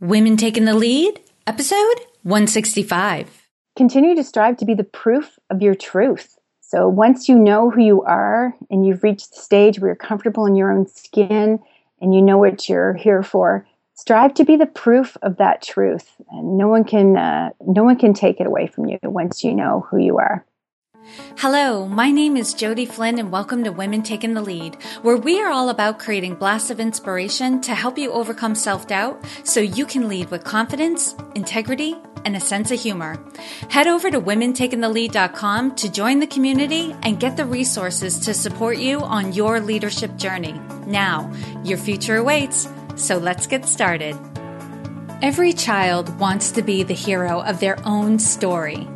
Women Taking the Lead, episode 165. Continue to strive to be the proof of your truth. So once you know who you are and you've reached the stage where you're comfortable in your own skin and you know what you're here for, strive to be the proof of that truth. And no one can uh, no one can take it away from you once you know who you are. Hello, my name is Jody Flynn, and welcome to Women Taking the Lead, where we are all about creating blasts of inspiration to help you overcome self doubt so you can lead with confidence, integrity, and a sense of humor. Head over to womentakingthelead.com to join the community and get the resources to support you on your leadership journey. Now, your future awaits, so let's get started. Every child wants to be the hero of their own story.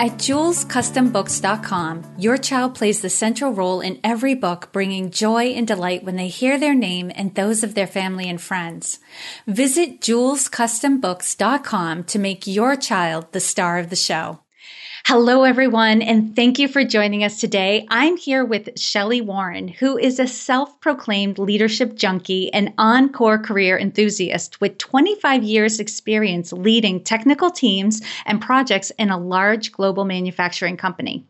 At JewelsCustomBooks.com, your child plays the central role in every book, bringing joy and delight when they hear their name and those of their family and friends. Visit JewelsCustomBooks.com to make your child the star of the show. Hello, everyone, and thank you for joining us today. I'm here with Shelly Warren, who is a self proclaimed leadership junkie and encore career enthusiast with 25 years' experience leading technical teams and projects in a large global manufacturing company.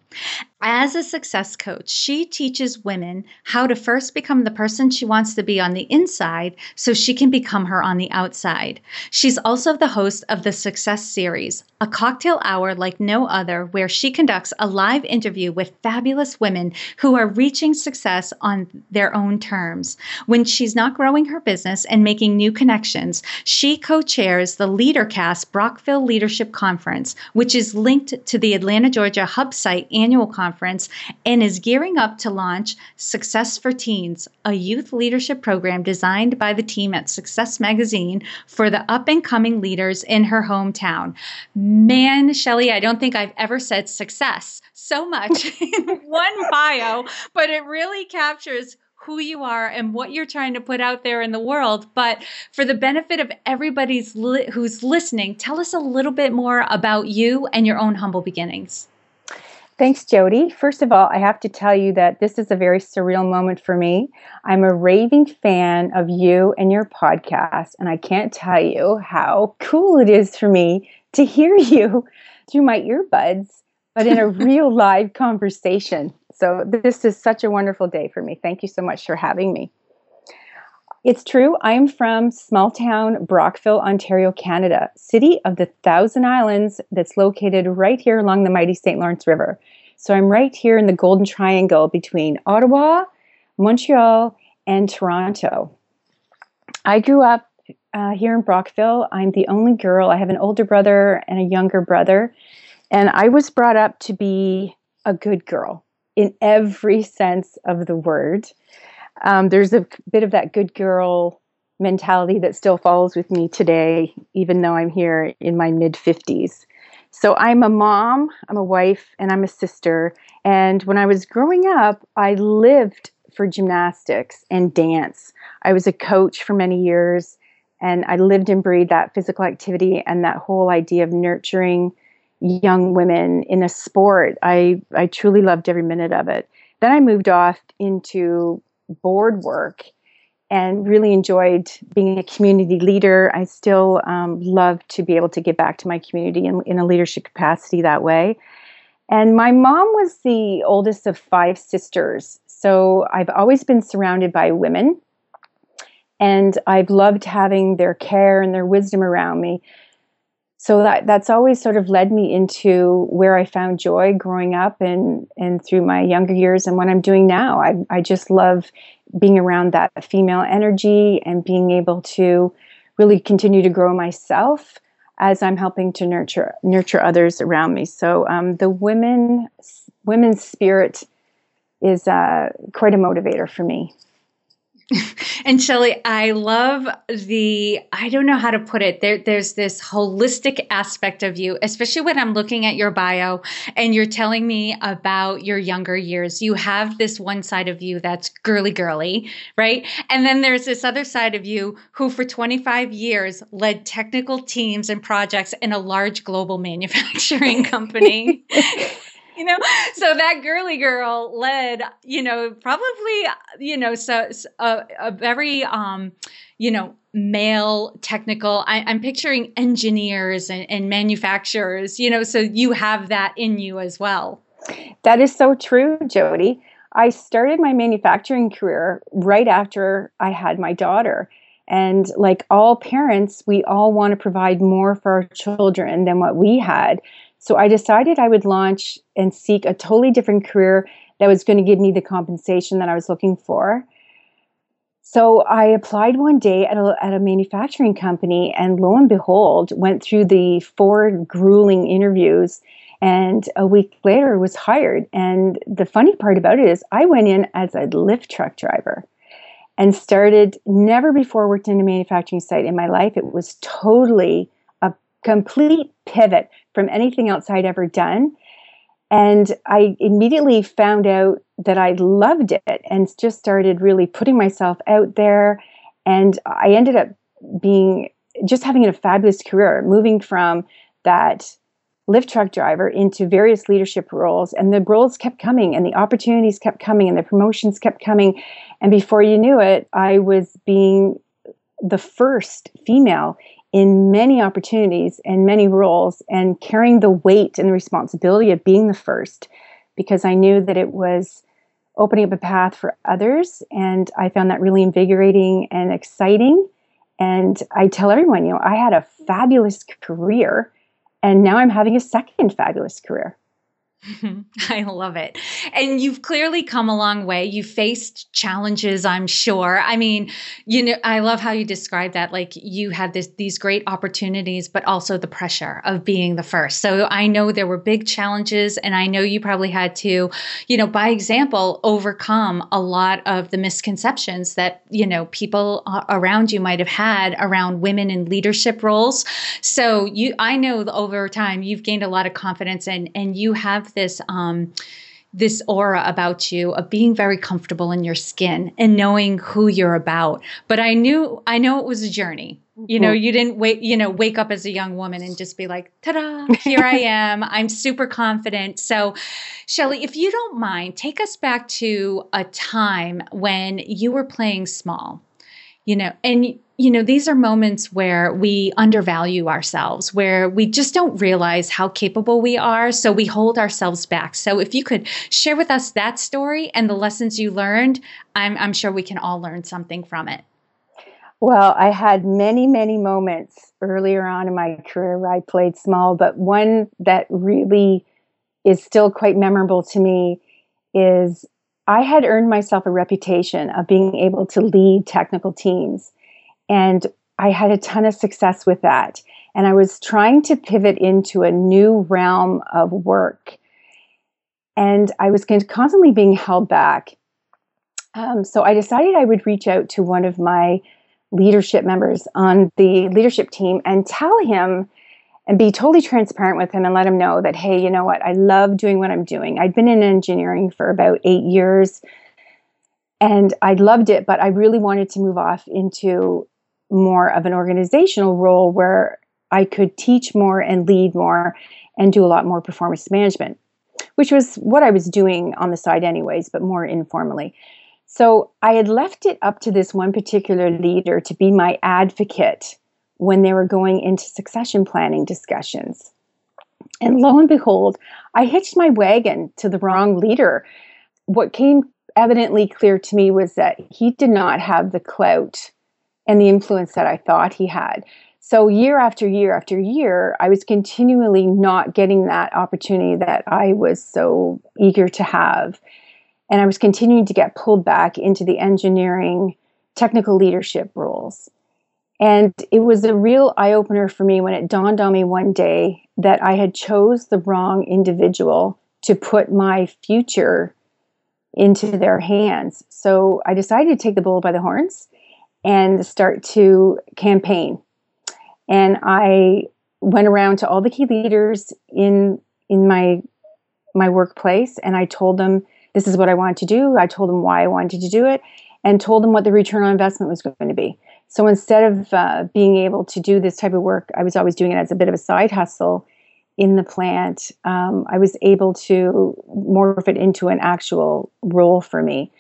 As a success coach, she teaches women how to first become the person she wants to be on the inside so she can become her on the outside. She's also the host of the Success Series, a cocktail hour like no other, where she conducts a live interview with fabulous women who are reaching success on their own terms. When she's not growing her business and making new connections, she co chairs the LeaderCast Brockville Leadership Conference, which is linked to the Atlanta, Georgia hub site annual conference and is gearing up to launch Success for Teens, a youth leadership program designed by the team at Success Magazine for the up and coming leaders in her hometown. Man, Shelly, I don't think I've ever said success so much in one bio, but it really captures who you are and what you're trying to put out there in the world. But for the benefit of everybody's li- who's listening, tell us a little bit more about you and your own humble beginnings. Thanks, Jody. First of all, I have to tell you that this is a very surreal moment for me. I'm a raving fan of you and your podcast, and I can't tell you how cool it is for me to hear you through my earbuds, but in a real live conversation. So, this is such a wonderful day for me. Thank you so much for having me. It's true. I'm from small town Brockville, Ontario, Canada, city of the Thousand Islands that's located right here along the mighty St. Lawrence River. So I'm right here in the Golden Triangle between Ottawa, Montreal, and Toronto. I grew up uh, here in Brockville. I'm the only girl. I have an older brother and a younger brother. And I was brought up to be a good girl in every sense of the word um, there's a bit of that good girl mentality that still follows with me today, even though I'm here in my mid 50s. So I'm a mom, I'm a wife, and I'm a sister. And when I was growing up, I lived for gymnastics and dance. I was a coach for many years, and I lived and breathed that physical activity and that whole idea of nurturing young women in a sport. I, I truly loved every minute of it. Then I moved off into board work and really enjoyed being a community leader. I still um, love to be able to give back to my community in, in a leadership capacity that way. And my mom was the oldest of five sisters. So I've always been surrounded by women. And I've loved having their care and their wisdom around me so that that's always sort of led me into where I found joy growing up and and through my younger years and what I'm doing now. I I just love being around that female energy and being able to really continue to grow myself as I'm helping to nurture nurture others around me. So um, the women women's spirit is uh, quite a motivator for me. and Shelly, I love the, I don't know how to put it. There, there's this holistic aspect of you, especially when I'm looking at your bio and you're telling me about your younger years. You have this one side of you that's girly girly, right? And then there's this other side of you who for 25 years led technical teams and projects in a large global manufacturing company. you know? So that girly girl led you know probably you know so, a, a very um you know, male technical I, am picturing engineers and, and manufacturers you know so you have that in you as well. That is so true jody. I started my manufacturing career right after i had my daughter. And like all parents we all want to provide more for our children than what we had so i decided i would launch and seek a totally different career that was going to give me the compensation that i was looking for so I applied one day at a, at a manufacturing company, and lo and behold, went through the four grueling interviews, and a week later was hired. And the funny part about it is, I went in as a lift truck driver and started. Never before worked in a manufacturing site in my life. It was totally complete pivot from anything else I'd ever done. And I immediately found out that I loved it and just started really putting myself out there. And I ended up being just having a fabulous career, moving from that lift truck driver into various leadership roles. And the roles kept coming, and the opportunities kept coming, and the promotions kept coming. And before you knew it, I was being the first female in many opportunities and many roles and carrying the weight and the responsibility of being the first because I knew that it was opening up a path for others. And I found that really invigorating and exciting. And I tell everyone, you know, I had a fabulous career and now I'm having a second fabulous career. I love it. And you've clearly come a long way. You faced challenges, I'm sure. I mean, you know, I love how you describe that. Like you had this these great opportunities, but also the pressure of being the first. So I know there were big challenges and I know you probably had to, you know, by example, overcome a lot of the misconceptions that, you know, people around you might have had around women in leadership roles. So you I know over time you've gained a lot of confidence and and you have this um, this aura about you of being very comfortable in your skin and knowing who you're about. But I knew I know it was a journey. You know, mm-hmm. you didn't wait, you know, wake up as a young woman and just be like, ta-da, here I am. I'm super confident. So, Shelly, if you don't mind, take us back to a time when you were playing small. You know, and you know, these are moments where we undervalue ourselves, where we just don't realize how capable we are. So we hold ourselves back. So if you could share with us that story and the lessons you learned, I'm, I'm sure we can all learn something from it. Well, I had many, many moments earlier on in my career where I played small, but one that really is still quite memorable to me is I had earned myself a reputation of being able to lead technical teams. And I had a ton of success with that. And I was trying to pivot into a new realm of work. And I was constantly being held back. Um, so I decided I would reach out to one of my leadership members on the leadership team and tell him and be totally transparent with him and let him know that, hey, you know what? I love doing what I'm doing. I'd been in engineering for about eight years and I loved it, but I really wanted to move off into more of an organizational role where I could teach more and lead more and do a lot more performance management, which was what I was doing on the side, anyways, but more informally. So I had left it up to this one particular leader to be my advocate when they were going into succession planning discussions. And lo and behold, I hitched my wagon to the wrong leader. What came evidently clear to me was that he did not have the clout and the influence that I thought he had. So, year after year after year, I was continually not getting that opportunity that I was so eager to have. And I was continuing to get pulled back into the engineering technical leadership roles. And it was a real eye opener for me when it dawned on me one day that I had chose the wrong individual to put my future into their hands. So I decided to take the bull by the horns and start to campaign. And I went around to all the key leaders in in my my workplace and I told them this is what I wanted to do. I told them why I wanted to do it and told them what the return on investment was going to be. So instead of uh, being able to do this type of work, I was always doing it as a bit of a side hustle in the plant. Um, I was able to morph it into an actual role for me.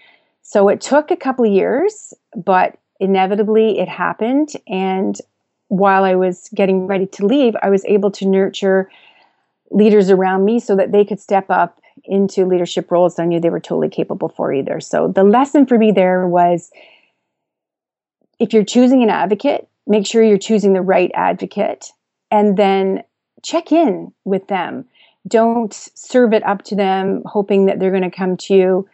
So it took a couple of years, but inevitably it happened. And while I was getting ready to leave, I was able to nurture leaders around me so that they could step up into leadership roles I knew they were totally capable for either. So the lesson for me there was if you're choosing an advocate, make sure you're choosing the right advocate and then check in with them. Don't serve it up to them hoping that they're going to come to you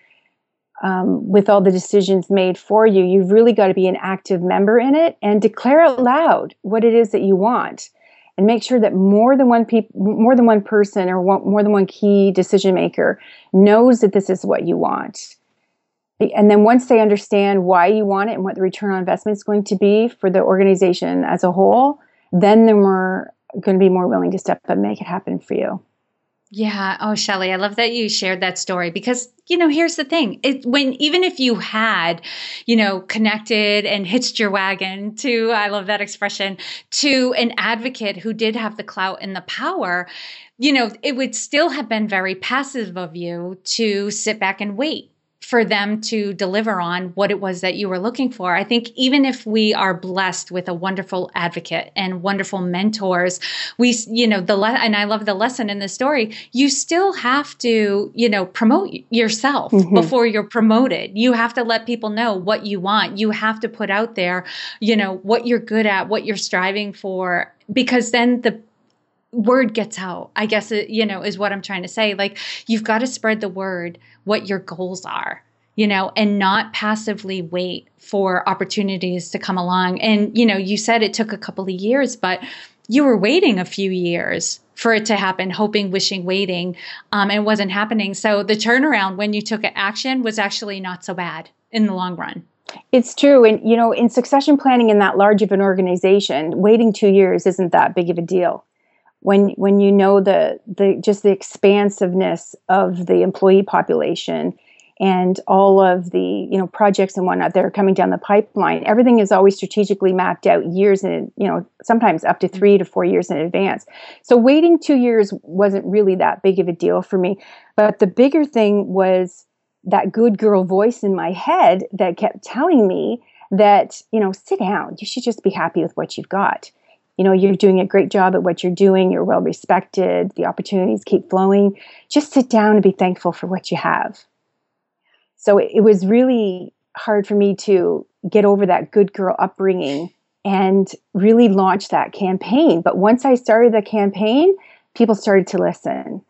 um, with all the decisions made for you. You've really got to be an active member in it and declare out loud what it is that you want and make sure that more than one more than one person or one, more than one key decision maker knows that this is what you want. And then once they understand why you want it and what the return on investment is going to be for the organization as a whole, then they're more going to be more willing to step up and make it happen for you. Yeah. Oh, Shelly, I love that you shared that story because, you know, here's the thing. It when even if you had, you know, connected and hitched your wagon to, I love that expression, to an advocate who did have the clout and the power, you know, it would still have been very passive of you to sit back and wait for them to deliver on what it was that you were looking for. I think even if we are blessed with a wonderful advocate and wonderful mentors, we, you know, the, le- and I love the lesson in the story, you still have to, you know, promote yourself mm-hmm. before you're promoted. You have to let people know what you want. You have to put out there, you know, what you're good at, what you're striving for, because then the word gets out i guess it, you know is what i'm trying to say like you've got to spread the word what your goals are you know and not passively wait for opportunities to come along. And you know you said it took a couple of years but you were waiting a few years for it to happen hoping wishing waiting um, and it wasn't happening. So the turnaround when you took action was actually not so bad in the long run. It's true. And, you know, in succession planning in that large of an organization, waiting two years isn't that big of a deal when when you know the the just the expansiveness of the employee population and all of the you know projects and whatnot that are coming down the pipeline everything is always strategically mapped out years in you know sometimes up to three to four years in advance. So waiting two years wasn't really that big of a deal for me. But the bigger thing was that good girl voice in my head that kept telling me that you know sit down. You should just be happy with what you've got you know you're doing a great job at what you're doing you're well respected the opportunities keep flowing just sit down and be thankful for what you have. So it, it was really hard for me to get over that good girl upbringing and really launch that campaign. But once i started the campaign people started to listen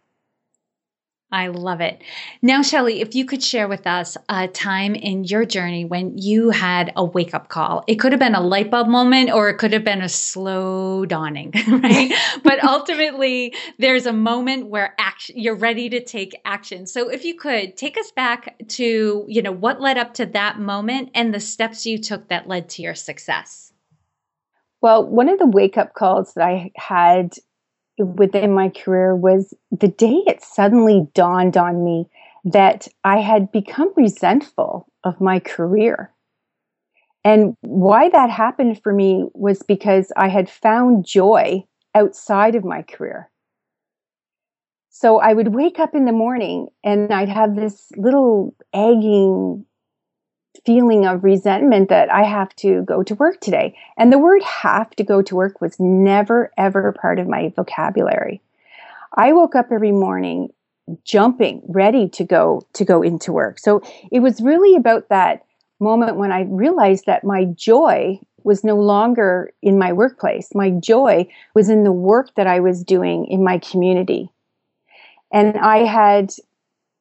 I love it. Now, Shelly, if you could share with us a time in your journey when you had a wake up call, it could have been a light bulb moment or it could have been a slow dawning, right? but ultimately, there's a moment where action, you're ready to take action. So, if you could take us back to, you know, what led up to that moment and the steps you took that led to your success. Well, one of the wake up calls that I had within my career was the day it suddenly dawned on me that I had become resentful of my career. And why that happened for me was because I had found joy outside of my career. So I would wake up in the morning and I'd have this little egging feeling of resentment that I have to go to work today. And the word have to go to work was never, ever part of my vocabulary. I woke up every morning jumping, ready to go to go into work. So it was really about that moment when I realized that my joy was no longer in my workplace. My joy was in the work that I was doing in my community. And I had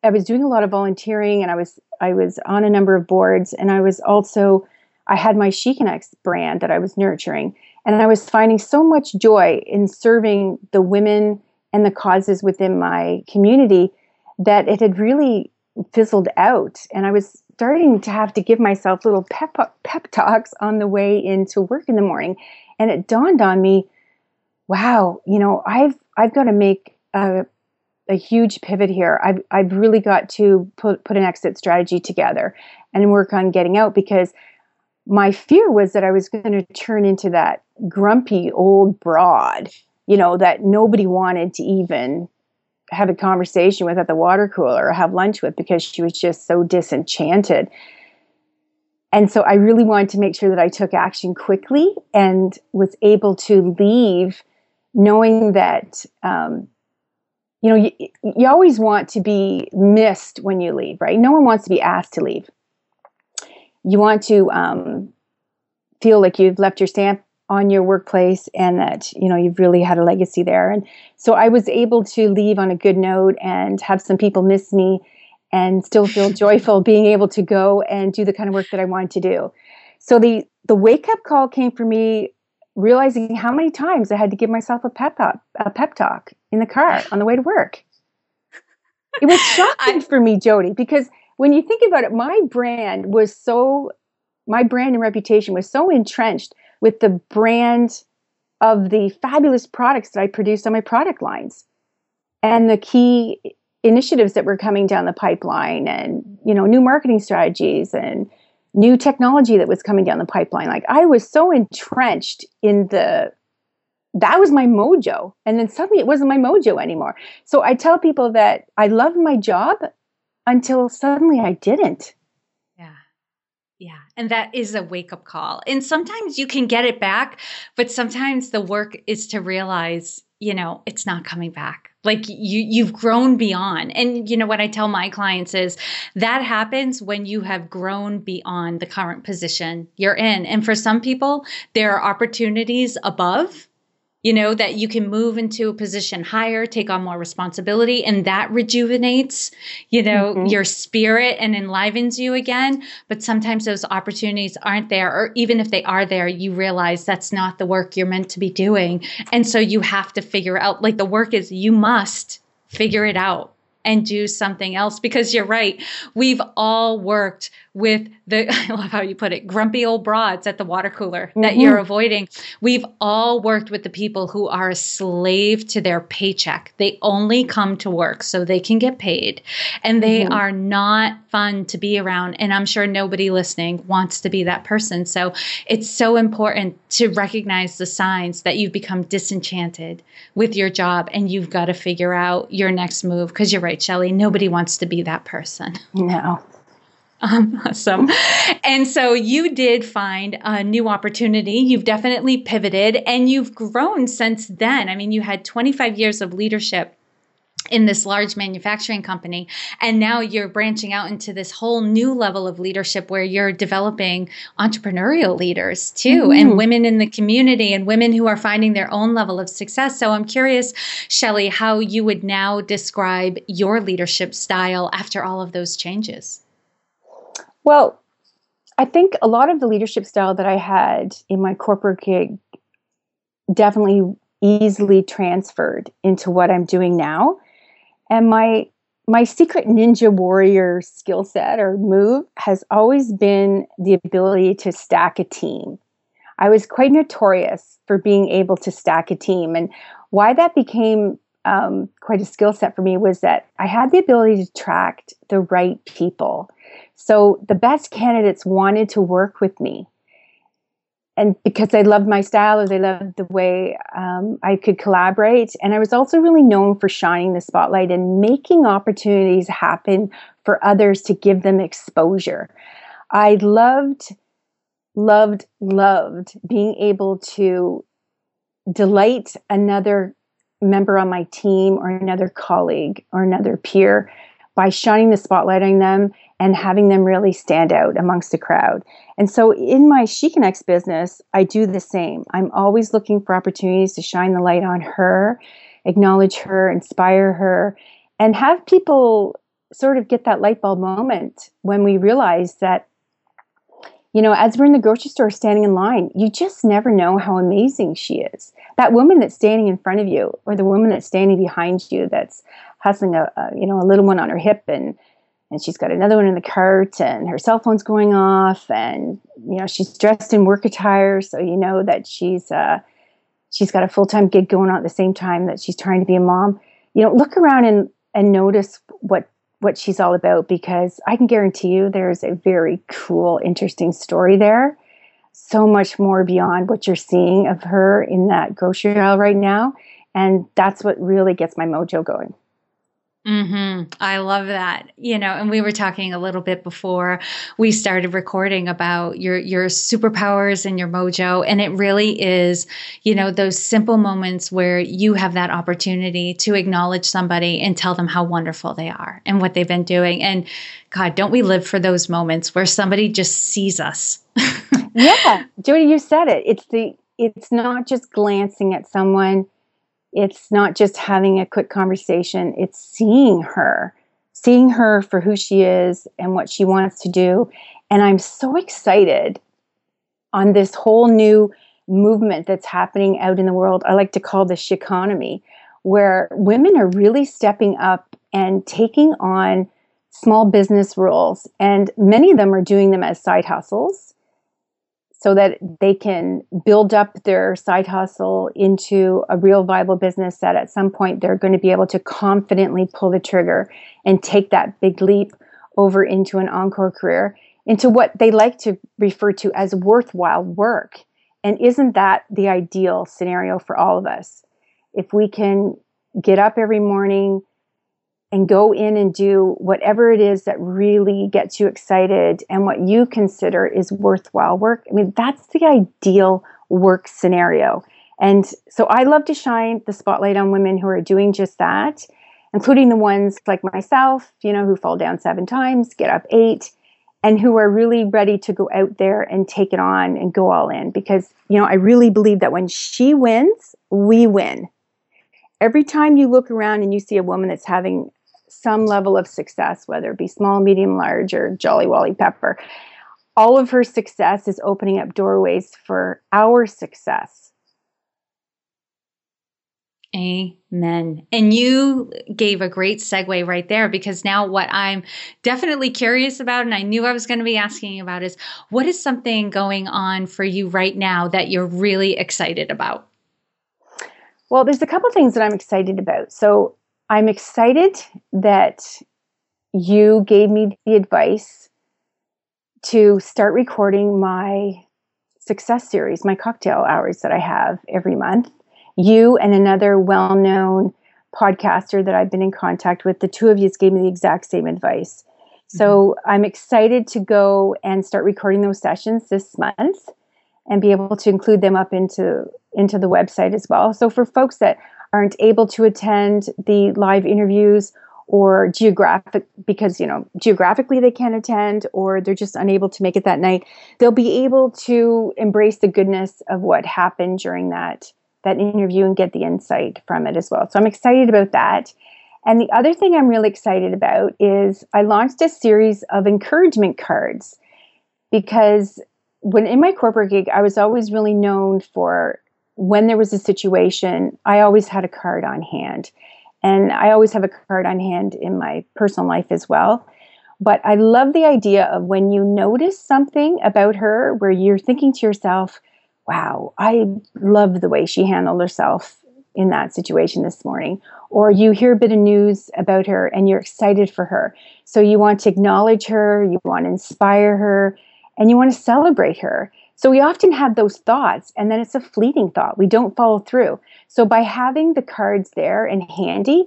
I was doing a lot of volunteering and I was I was on a number of boards and I was also I had my She Connects brand that I was nurturing and I was finding so much joy in serving the women and the causes within my community that it had really fizzled out and I was starting to have to give myself little pep pep talks on the way into work in the morning and it dawned on me wow you know I've I've got to make a a huge pivot here. I've, I've really got to put, put an exit strategy together and work on getting out because my fear was that I was going to turn into that grumpy old broad, you know, that nobody wanted to even have a conversation with at the water cooler or have lunch with because she was just so disenchanted. and so I really wanted to make sure that I took action quickly and was able to leave knowing that um, you know, you, you always want to be missed when you leave, right? No one wants to be asked to leave. You want to um, feel like you've left your stamp on your workplace and that you know you've really had a legacy there and so i was able to leave on a good note and have some people miss me and still feel joyful being able to go and do the kind of work that i wanted to do so the the wake up call came for me realizing how many times I had to give myself a pep talk, a pep talk in the car on the way to work. It was shocking I, for me, Jody, because when you think about it, my brand was so, my brand and reputation was so entrenched with the brand of the fabulous products that I produced on my product lines and the key initiatives that were coming down the pipeline and, you know, new marketing strategies and new technology that was coming down the pipeline. Like I was so entrenched in the that was my mojo. And then suddenly it wasn't my mojo anymore. So I tell people that I loved my job until suddenly I didn't. Yeah. Yeah. And that is a wake up call. And sometimes you can get it back, but sometimes the work is to realize, you know, it's not coming back like you you've grown beyond. And you know what i tell my clients is that happens when you have grown beyond the current position you're in. And for some people there are opportunities above you know, that you can move into a position higher, take on more responsibility, and that rejuvenates, you know, mm-hmm. your spirit and enlivens you again. But sometimes those opportunities aren't there, or even if they are there, you realize that's not the work you're meant to be doing. And so you have to figure out, like, the work is you must figure it out and do something else because you're right. We've all worked with the, I love how you put it, grumpy old broads at the water cooler mm-hmm. that you're avoiding. We've all worked with the people who are a slave to their paycheck. They only come to work so they can get paid and they mm-hmm. are not fun to be around. And I'm sure nobody listening wants to be that person. So it's so important to recognize the signs that you've become disenchanted with your job and you've got to figure out your next move. Because you're right, Shelly, nobody wants to be that person. No. Um, awesome. And so you did find a new opportunity. You've definitely pivoted and you've grown since then. I mean, you had 25 years of leadership in this large manufacturing company. And now you're branching out into this whole new level of leadership where you're developing entrepreneurial leaders too, mm. and women in the community and women who are finding their own level of success. So I'm curious, Shelly, how you would now describe your leadership style after all of those changes. Well, I think a lot of the leadership style that I had in my corporate gig definitely easily transferred into what I'm doing now. And my my secret ninja warrior skill set or move has always been the ability to stack a team. I was quite notorious for being able to stack a team. And why that became um, quite a skill set for me was that I had the ability to attract the right people. So the best candidates wanted to work with me. And because they loved my style or they loved the way um, I could collaborate. And I was also really known for shining the spotlight and making opportunities happen for others to give them exposure. I loved, loved, loved being able to delight another member on my team or another colleague or another peer by shining the spotlight on them and having them really stand out amongst the crowd. And so in my She Connects business, I do the same. I'm always looking for opportunities to shine the light on her, acknowledge her, inspire her, and have people sort of get that light bulb moment when we realize that you know, as we're in the grocery store standing in line, you just never know how amazing she is. That woman that's standing in front of you, or the woman that's standing behind you, that's hustling a, a you know a little one on her hip and and she's got another one in the cart and her cell phone's going off and you know she's dressed in work attire so you know that she's uh, she's got a full-time gig going on at the same time that she's trying to be a mom you know look around and and notice what what she's all about because i can guarantee you there's a very cool interesting story there. So much more beyond what you're seeing of her in that grocery aisle right now. And that's what really gets my mojo going Mm-hmm. I love that. You know, and we were talking a little bit before we started recording about your your superpowers and your mojo, and it really is, you know, those simple moments where you have that opportunity to acknowledge somebody and tell them how wonderful they are and what they've been doing. And God, don't we live for those moments where somebody just sees us? yeah, Jody, you said it. It's the it's not just glancing at someone it's not just having a quick conversation, it's seeing her, seeing her for who she is and what she wants to do. And I'm so excited on this whole new movement that's happening out in the world. I like to call this economy, where women are really stepping up and taking on small business roles. And many of them are doing them as side hustles so that they can build up their side hustle into a real viable business that at some point they're going to be able to confidently pull the trigger and take that big leap over into an encore career into what they like to refer to as worthwhile work. And isn't that the ideal scenario for all of us? If we can get up every morning and go in and do whatever it is that really gets you excited and what you consider is worthwhile work. I mean, that's the ideal work scenario. And so I love to shine the spotlight on women who are doing just that, including the ones like myself, you know, who fall down seven times, get up eight, and who are really ready to go out there and take it on and go all in. Because, you know, I really believe that when she wins, we win. Every time you look around and you see a woman that's having some level of success, whether it be small, medium, large, or Jolly Wally Pepper. All of her success is opening up doorways for our success. Amen. And you gave a great segue right there because now what I'm definitely curious about, and I knew I was going to be asking about, is what is something going on for you right now that you're really excited about? Well, there's a couple things that I'm excited about. So, I'm excited that you gave me the advice to start recording my success series, my cocktail hours that I have every month. You and another well known podcaster that I've been in contact with, the two of you gave me the exact same advice. So mm-hmm. I'm excited to go and start recording those sessions this month and be able to include them up into into the website as well. So for folks that aren't able to attend the live interviews or geographic because you know geographically they can't attend or they're just unable to make it that night they'll be able to embrace the goodness of what happened during that that interview and get the insight from it as well. So i'm excited about that. And the other thing i'm really excited about is i launched a series of encouragement cards because when in my corporate gig i was always really known for when there was a situation, I always had a card on hand. And I always have a card on hand in my personal life as well. But I love the idea of when you notice something about her where you're thinking to yourself, wow, I love the way she handled herself in that situation this morning. Or you hear a bit of news about her and you're excited for her. So you want to acknowledge her, you want to inspire her, and you want to celebrate her. So we often have those thoughts and then it's a fleeting thought. We don't follow through. So by having the cards there and handy,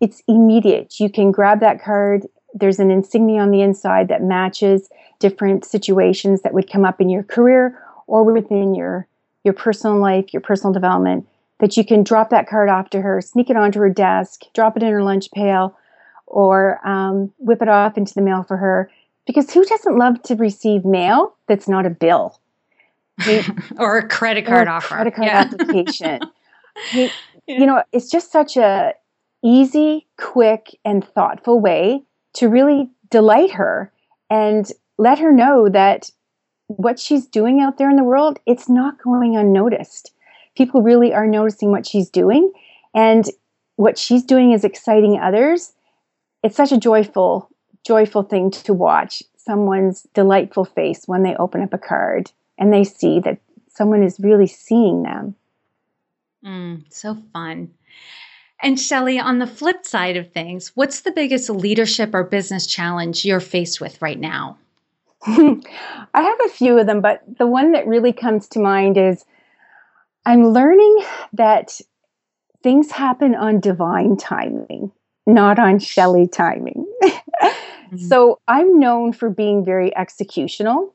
it's immediate. You can grab that card. There's an insignia on the inside that matches different situations that would come up in your career or within your your personal life, your personal development that you can drop that card off to her, sneak it onto her desk, drop it in her lunch pail, or um, whip it off into the mail for her. Because who doesn't love to receive mail that's not a bill? or a credit card offer. Credit card yeah. application. yeah. You know, it's just such a easy, quick, and thoughtful way to really delight her and let her know that what she's doing out there in the world, it's not going unnoticed. People really are noticing what she's doing, and what she's doing is exciting others. It's such a joyful, joyful thing to watch someone's delightful face when they open up a card and they see that someone is really seeing them. Mm, so fun. And Shelly, on the flip side of things, what's the biggest leadership or business challenge you're faced with right now? I have a few of them, but the one that really comes to mind is I'm learning that things happen on divine timing. not on Shelly timing. mm-hmm. So I'm known for being very executional.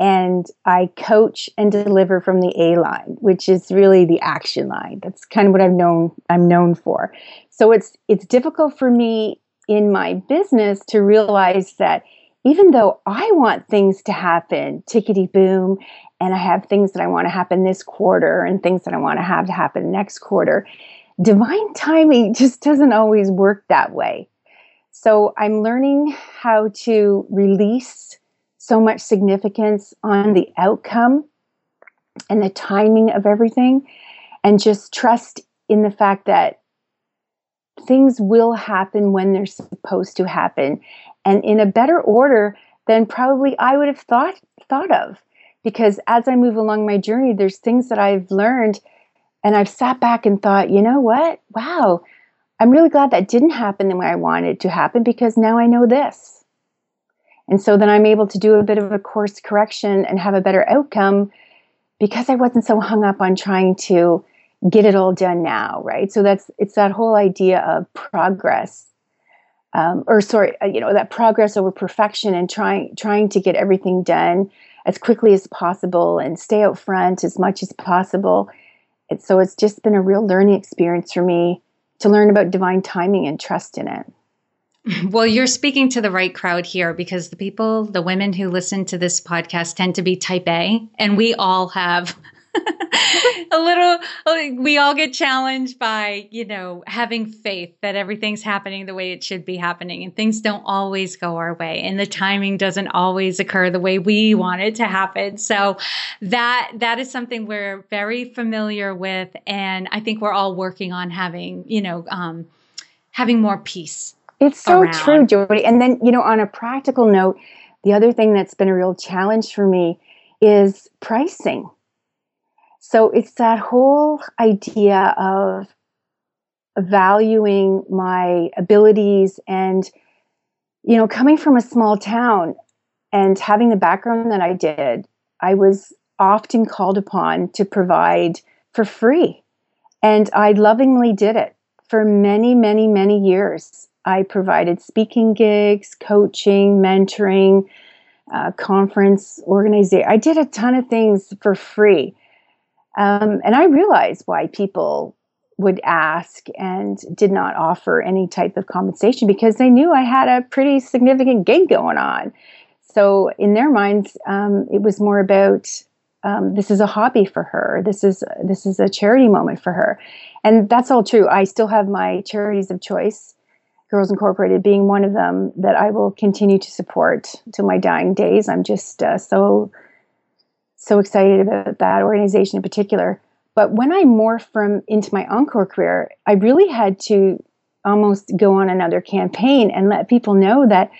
And I coach and deliver from the A line, which is really the action line. That's kind of what I'm known I'm known for. So it's it's difficult for me in my business to realize that even though I want things to happen tickety boom, and I have things that I want to happen this quarter and things that I want to have to happen next quarter, divine timing just doesn't always work that way. So I'm learning how to release so much significance on the outcome and the timing of everything and just trust in the fact that things will happen when they're supposed to happen and in a better order than probably I would have thought thought of because as I move along my journey there's things that I've learned and I've sat back and thought, you know what? Wow, I'm really glad that didn't happen the way I wanted it to happen because now I know this. And so then I'm able to do a bit of a course correction and have a better outcome because I wasn't so hung up on trying to get it all done now, right? So that's it's that whole idea of progress. Um, or sorry, uh, you know, that progress over perfection and trying trying to get everything done as quickly as possible and stay out front as much as possible it, so it's just been a real learning experience for me to learn about divine timing and trust in it. Well, you're speaking to the right crowd here because the people, the women who listen to this podcast tend to be type A, and we all have a little we all get challenged by you know having faith that everything's happening the way it should be happening and things don't always go our way and the timing doesn't always occur the way we want it to happen. So that that is something we're very familiar with and i think we're all working on having you know um, having more peace it's so around. true jody and then you know on a practical note the other thing that's been a real challenge for me is pricing so it's that whole idea of valuing my abilities and, you know, coming from a small town and having the background that I did, I was often called upon to provide for free. And I lovingly did it for many, many, many years. I provided speaking gigs, coaching, mentoring, uh, conference organization. I did a ton of things for free. Um, and I realized why people would ask and did not offer any type of compensation because they knew I had a pretty significant gig going on. So in their minds, um, it was more about um, this is a hobby for her. This is this is a charity moment for her, and that's all true. I still have my charities of choice, Girls Incorporated being one of them that I will continue to support to my dying days. I'm just uh, so so excited about that organization in particular. But when I morphed from into my encore career, I really had to almost go on another campaign and let people know that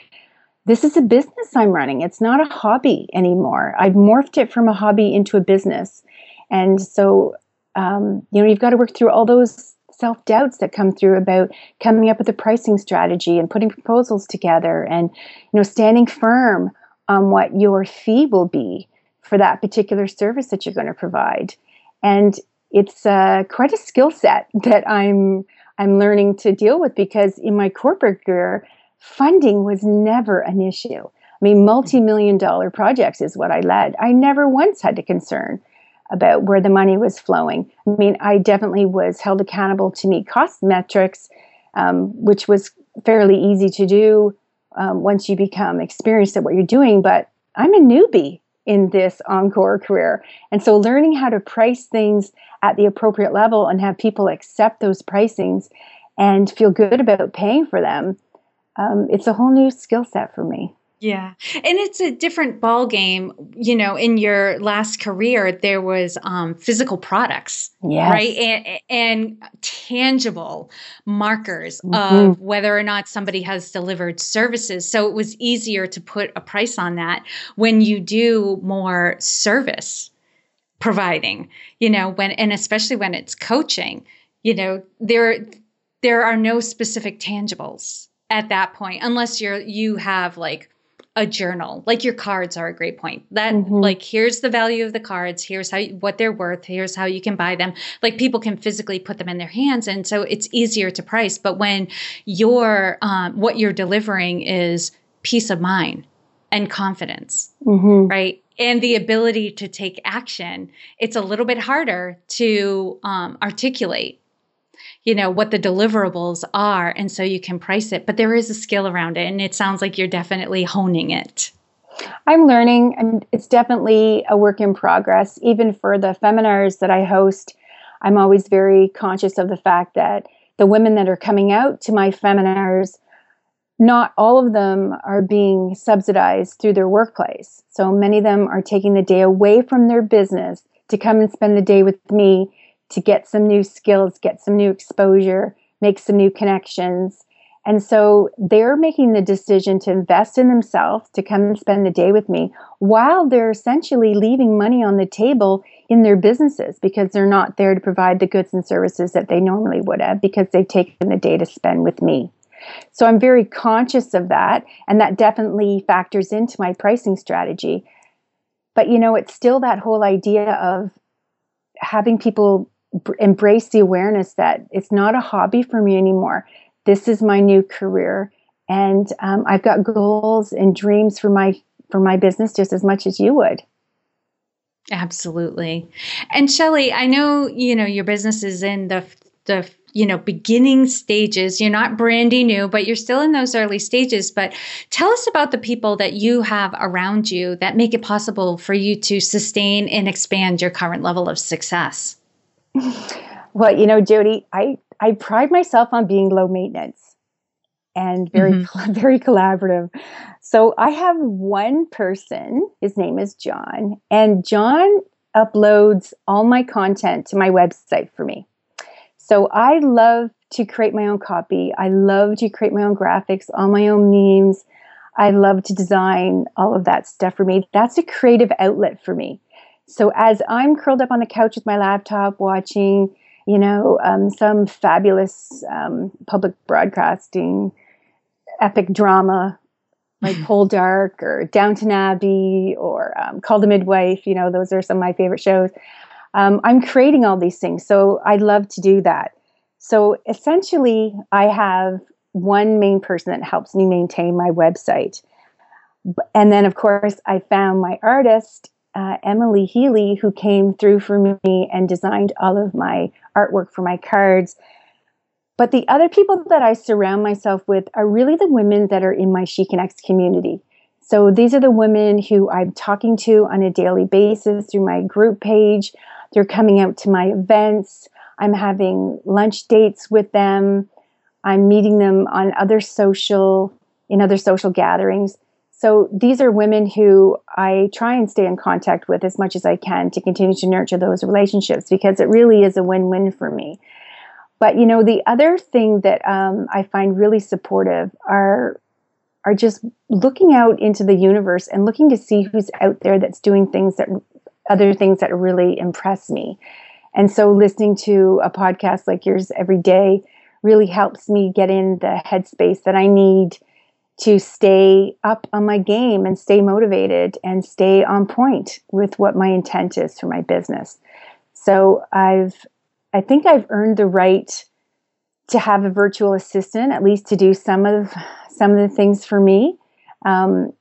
this is a business I'm running. It's not a hobby anymore. I've morphed it from a hobby into a business. And so, um, you know, you've got to work through all those self doubts that come through about coming up with a pricing strategy and putting proposals together and, you know, standing firm on what your fee will be for that particular service that you're going to provide. And it's uh, quite a skill set that I'm I'm learning to deal with because in my corporate career, funding was never an issue. I mean, multi-million dollar projects is what I led. I never once had to concern about where the money was flowing. I mean, I definitely was held accountable to meet cost metrics, um, which was fairly easy to do um, once you become experienced at what you're doing. But I'm a newbie in this encore career. And so learning how to price things at the appropriate level and have people accept those pricings and feel good about paying for them, um, it's a whole new skill set for me. Yeah. And it's a different ball game. You know, in your last career, there was um, physical products, yes. right? And, and tangible markers mm-hmm. of whether or not somebody has delivered services. So it was easier to put a price on that when you do more service providing, you know, when, and especially when it's coaching, you know, there, there are no specific tangibles at that point, unless you're, you have like, a journal. Like your cards are a great point. That mm-hmm. like here's the value of the cards. Here's how what they're worth. Here's how you can buy them. Like people can physically put them in their hands and so it's easier to price. But when your um, what you're delivering is peace of mind and confidence mm-hmm. right? And the ability to take action it's a little bit harder to um, articulate you know what the deliverables are and so you can price it. But there is a skill around it and it sounds like you're definitely honing it. I'm learning and it's definitely a work in progress. Even for the feminars that i host i'm always very conscious of the fact that the women that are coming out to my feminars not all of them are being subsidized through their workplace. So many of them are taking the day away from their business to come and spend the day with me to get some new skills, get some new exposure, make some new connections. And so they're making the decision to invest in themselves, to come and spend the day with me, while they're essentially leaving money on the table in their businesses because they're not there to provide the goods and services that they normally would have because they've taken the day to spend with me. So I'm very conscious of that, and that definitely factors into my pricing strategy. But you know, it's still that whole idea of having people embrace the awareness that it's not a hobby for me anymore. This is my new career, and um, I've got goals and dreams for my for my business just as much as you would. Absolutely. And Shelly, I know you know your business is in the the you know beginning stages you're not brandy new but you're still in those early stages but tell us about the people that you have around you that make it possible for you to sustain and expand your current level of success well, you know, Jody, I, I pride myself on being low maintenance and very, mm-hmm. very collaborative. So I have one person, his name is John, and John uploads all my content to my website for me. So I love to create my own copy. I love to create my own graphics, all my own memes. I love to design all of that stuff for me. That's a creative outlet for me. So as I'm curled up on the couch with my laptop watching, you know, um, some fabulous um, public broadcasting epic drama like Poldark or Downton Abbey or um, Call the Midwife, you know, those are some of my favorite shows. Um, I'm creating all these things. So I love to do that. So essentially, I have one main person that helps me maintain my website. And then, of course, I found my artist uh, Emily Healy, who came through for me and designed all of my artwork for my cards. But the other people that I surround myself with are really the women that are in my She Connects community. So these are the women who I'm talking to on a daily basis through my group page. They're coming out to my events. I'm having lunch dates with them. I'm meeting them on other social in other social gatherings. So these are women who I try and stay in contact with as much as I can to continue to nurture those relationships because it really is a win win for me. But you know, the other thing that um, I find really supportive are are just looking out into the universe and looking to see who's out there that's doing things that other things that really impress me. And so listening to a podcast like yours every day really helps me get in the headspace that I need to stay up on my game and stay motivated and stay on point with what my intent is for my business. So I've I think I've earned the right to have a virtual assistant, at least to do some of some of the things for me. Um,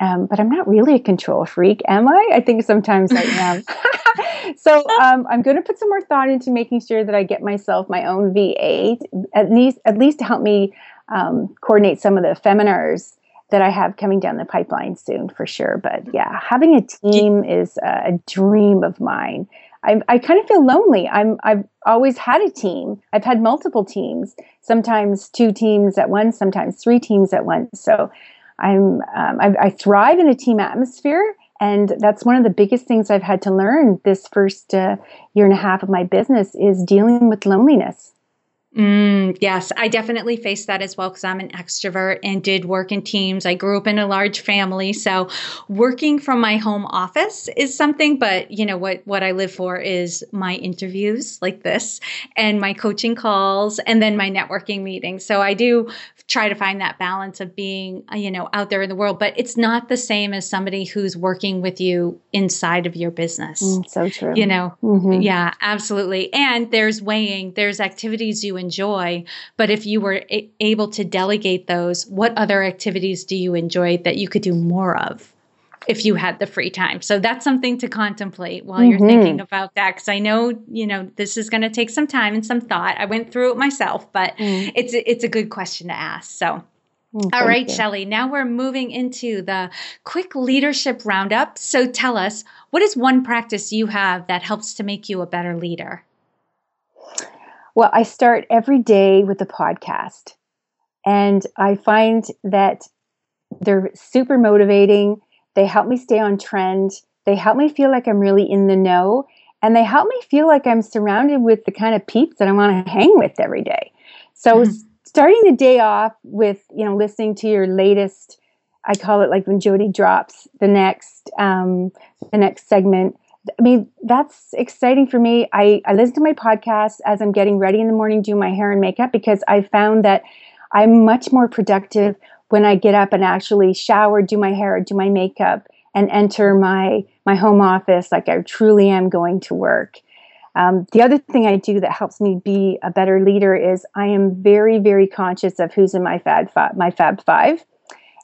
um, but I'm not really a control freak, am I? I think sometimes I am. so um, I'm going to put some more thought into making sure that I get myself my own VA, at least at least to help me um, coordinate some of the feminars that I have coming down the pipeline soon for sure. But yeah, having a team is a dream of mine. I, I kind of feel lonely. I'm I've always had a team. I've had multiple teams, sometimes two teams at once, sometimes three teams at once. So I'm um, I, I, thrive in a team atmosphere, and that's one of the biggest things I've had to learn this first uh, year and a half of my business is dealing with loneliness. Mm, yes, I definitely faced that as well because I'm an extrovert and did work in teams. I grew up in a large family, so working from my home office is something. But you know what? What I live for is my interviews like this, and my coaching calls, and then my networking meetings. So I do try to find that balance of being, you know, out there in the world. But it's not the same as somebody who's working with you inside of your business. Mm, so true. You know, mm-hmm. yeah, absolutely. And there's weighing. There's activities you enjoy. But if you were a- able to delegate those, what other activities do you enjoy that you could do more of? if you had the free time. So that's something to contemplate while mm-hmm. you're thinking about that. Cause I know, you know, this is going to take some time and some thought. I went through it myself, but mm. it's, it's a good question to ask. So. Mm, All right, Shelly. Now we're moving into the quick leadership roundup. So tell us, what is one practice you have that helps to make you a better leader? Well, I start every day with a podcast, and I find that they're super motivating. They help me stay on trend. They help me feel like I'm really in the know, and they help me feel like I'm surrounded with the kind of peeps that I want to hang with every day. So, mm-hmm. starting the day off with you know listening to your latest, I call it like when Jody drops the next um, the next segment I mean, that's exciting for me. I, I listen to my podcast as I'm getting ready in the morning, do my hair and makeup, because I found that I'm much more productive when I get up and actually shower, do my hair, do my makeup, and enter my my home office like I truly am going to work. Um, the other thing I do that helps me be a better leader is I am very, very conscious of who's in my Fab Five, my Fab Five,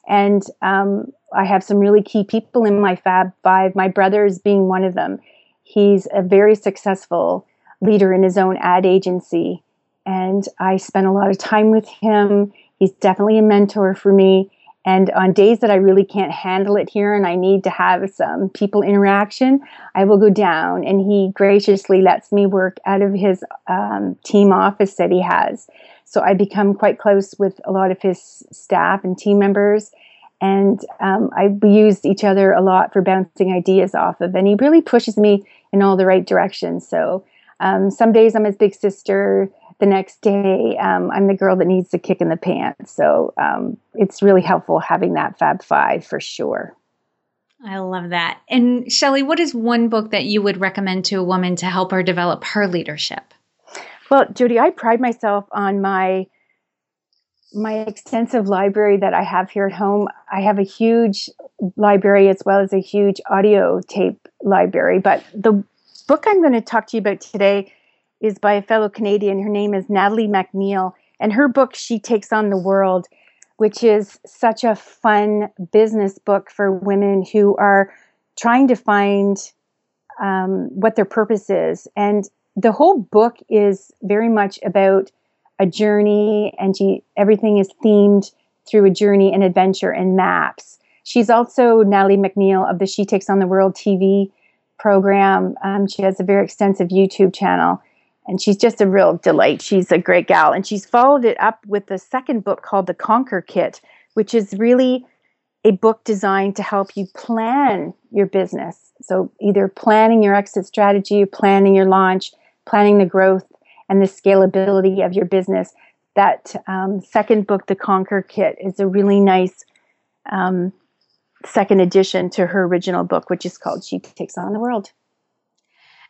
and um, I have some really key people in my Fab Five, my brother is being one of them. He's a very successful leader in his own ad agency, and I spend a lot of time with him. He's definitely a mentor for me. And on days that I really can't handle it here and I need to have some people interaction, I will go down and he graciously lets me work out of his um, team office that he has. So I become quite close with a lot of his staff and team members and um, I we used each other a lot for bouncing ideas off of. And he really pushes me in all the right directions. So um, some days I'm his big sister. The next day um, I'm the girl that needs the kick in the pants. So um, it's really helpful having that Fab Five for sure. I love that. And Shelly, what is one book that you would recommend to a woman to help her develop her leadership? Well, Judy, I pride myself on my my extensive library that I have here at home, I have a huge library as well as a huge audio tape library. But the book I'm going to talk to you about today is by a fellow Canadian. Her name is Natalie MacNeil. And her book, She Takes on the World, which is such a fun business book for women who are trying to find um, what their purpose is. And the whole book is very much about a journey and she everything is themed through a journey and adventure and maps. She's also Natalie MacNeil of the She Takes on the World TV program. Um, she has a very extensive YouTube channel and she's just a real delight. She's a great gal. And she's followed it up with the second book called The Conquer Kit, which is really a book designed to help you plan your business. So, either planning your exit strategy, planning your launch, planning the growth and the scalability of your business. That um, second book, The Conquer Kit, is a really nice um, second addition to her original book, which is called She Takes On the World.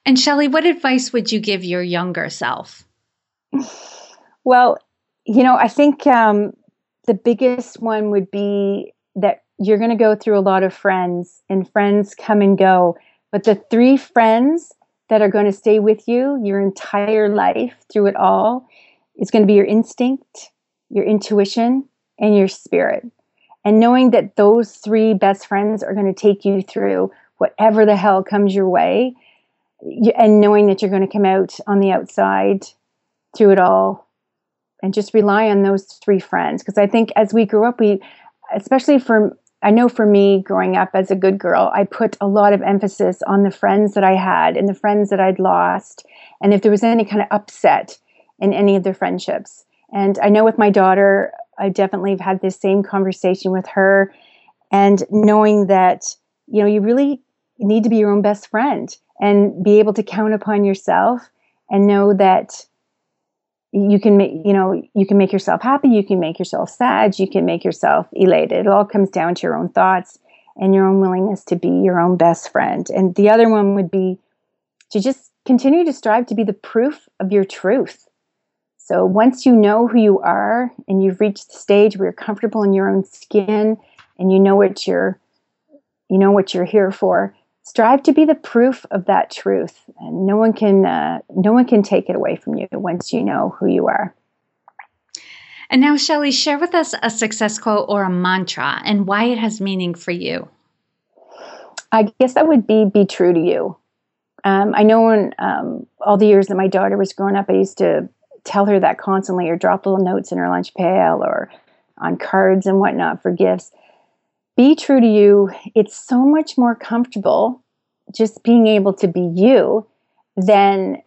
And Shelly, what advice would you give your younger self? Well, you know, I think um, the biggest one would be that you're going to go through a lot of friends, and friends come and go. But the three friends that are going to stay with you your entire life through it all is going to be your instinct, your intuition, and your spirit. And knowing that those three best friends are going to take you through whatever the hell comes your way, and knowing that you're going to come out on the outside through it all, and just rely on those three friends. Because I think as we grew up, we, especially for I know for me, growing up as a good girl, I put a lot of emphasis on the friends that I had and the friends that I'd lost, and if there was any kind of upset in any of their friendships. And I know with my daughter, I definitely have had this same conversation with her, and knowing that you know you really need to be your own best friend and be able to count upon yourself and know that you can make you know you can make yourself happy you can make yourself sad you can make yourself elated. It all comes down to your own thoughts and your own willingness to be your own best friend. And the other one would be to just continue to strive to be the proof of your truth. So once you know who you are and you've reached the stage where you're comfortable in your own skin and you know what you're you know what you're here for strive to be the proof of that truth and no one can uh, no one can take it away from you once you know who you are. And now shelly share with us a success quote or a mantra and why it has meaning for you. I guess that would be be true to you. Um, i know in um, all the years that my daughter was growing up i used to tell her that constantly or drop little notes in her lunch pail or on cards and whatnot for gifts be true to you, it's so much more comfortable just being able to be you than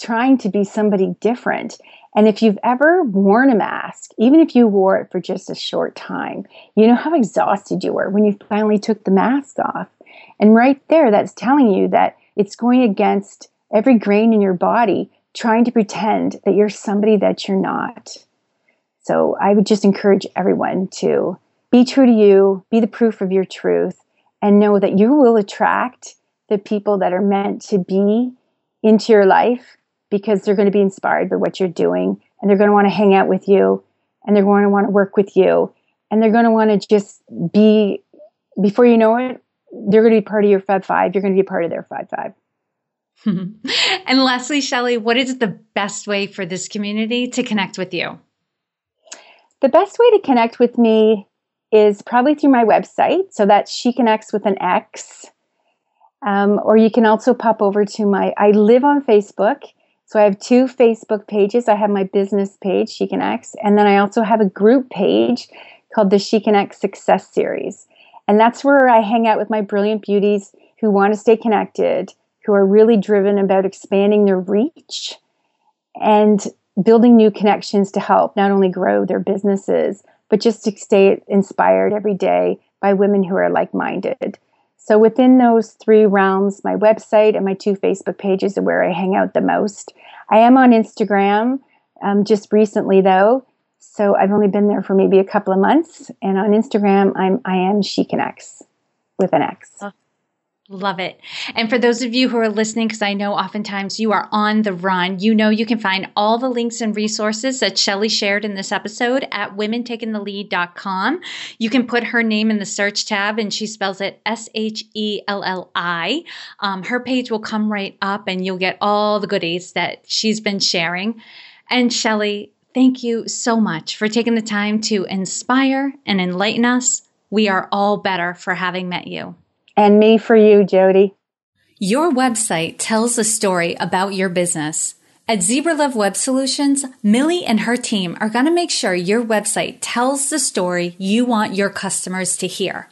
trying to be somebody different. And if you've ever worn a mask, even if you wore it for just a short time, you know how exhausted you were when you finally took the mask off. And right there, that's telling you that it's going against every grain in your body trying to pretend that you're somebody that you're not. So I would just encourage everyone to be true to you, be the proof of your truth, and know that you will attract the people that are meant to be into your life because they're going to be inspired by what you're doing and they're going to want to hang out with you and they're going to want to work with you and they're going to want to just be before you know it they're going to be part of your fab five you're going to be part of their fab five. And lastly shelly what is the best way for this community to connect with you? The best way to connect with me is probably through my website. So that's She Connects with an X. Um, or you can also pop over to my, I live on Facebook. So I have two Facebook pages. I have my business page, She Connects, and then I also have a group page called the She Connects Success Series. And that's where I hang out with my brilliant beauties who want to stay connected, who are really driven about expanding their reach and building new connections to help not only grow their businesses, but just to stay inspired every day by women who are like minded. So, within those three realms, my website and my two Facebook pages are where I hang out the most. I am on Instagram um, just recently, though. So, I've only been there for maybe a couple of months. And on Instagram, I'm, I am She Connects with an X. Love it. And for those of you who are listening, because I know oftentimes you are on the run, you know you can find all the links and resources that Shelly shared in this episode at womentakingthelead.com. You can put her name in the search tab and she spells it S H E L L I. Um, her page will come right up and you'll get all the goodies that she's been sharing. And Shelly, thank you so much for taking the time to inspire and enlighten us. We are all better for having met you. And me for you, Jody. Your website tells a story about your business. At Zebra Love Web Solutions, Millie and her team are going to make sure your website tells the story you want your customers to hear.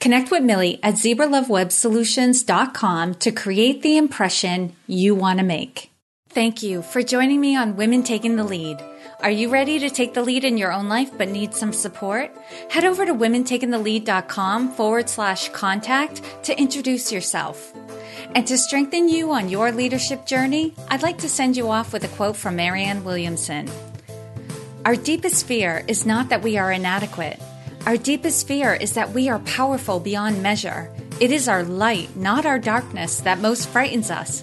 Connect with Millie at zebralovewebsolutions.com to create the impression you want to make. Thank you for joining me on Women Taking the Lead. Are you ready to take the lead in your own life but need some support? Head over to womentakingthelead.com forward slash contact to introduce yourself. And to strengthen you on your leadership journey, I'd like to send you off with a quote from Marianne Williamson. Our deepest fear is not that we are inadequate. Our deepest fear is that we are powerful beyond measure. It is our light, not our darkness, that most frightens us.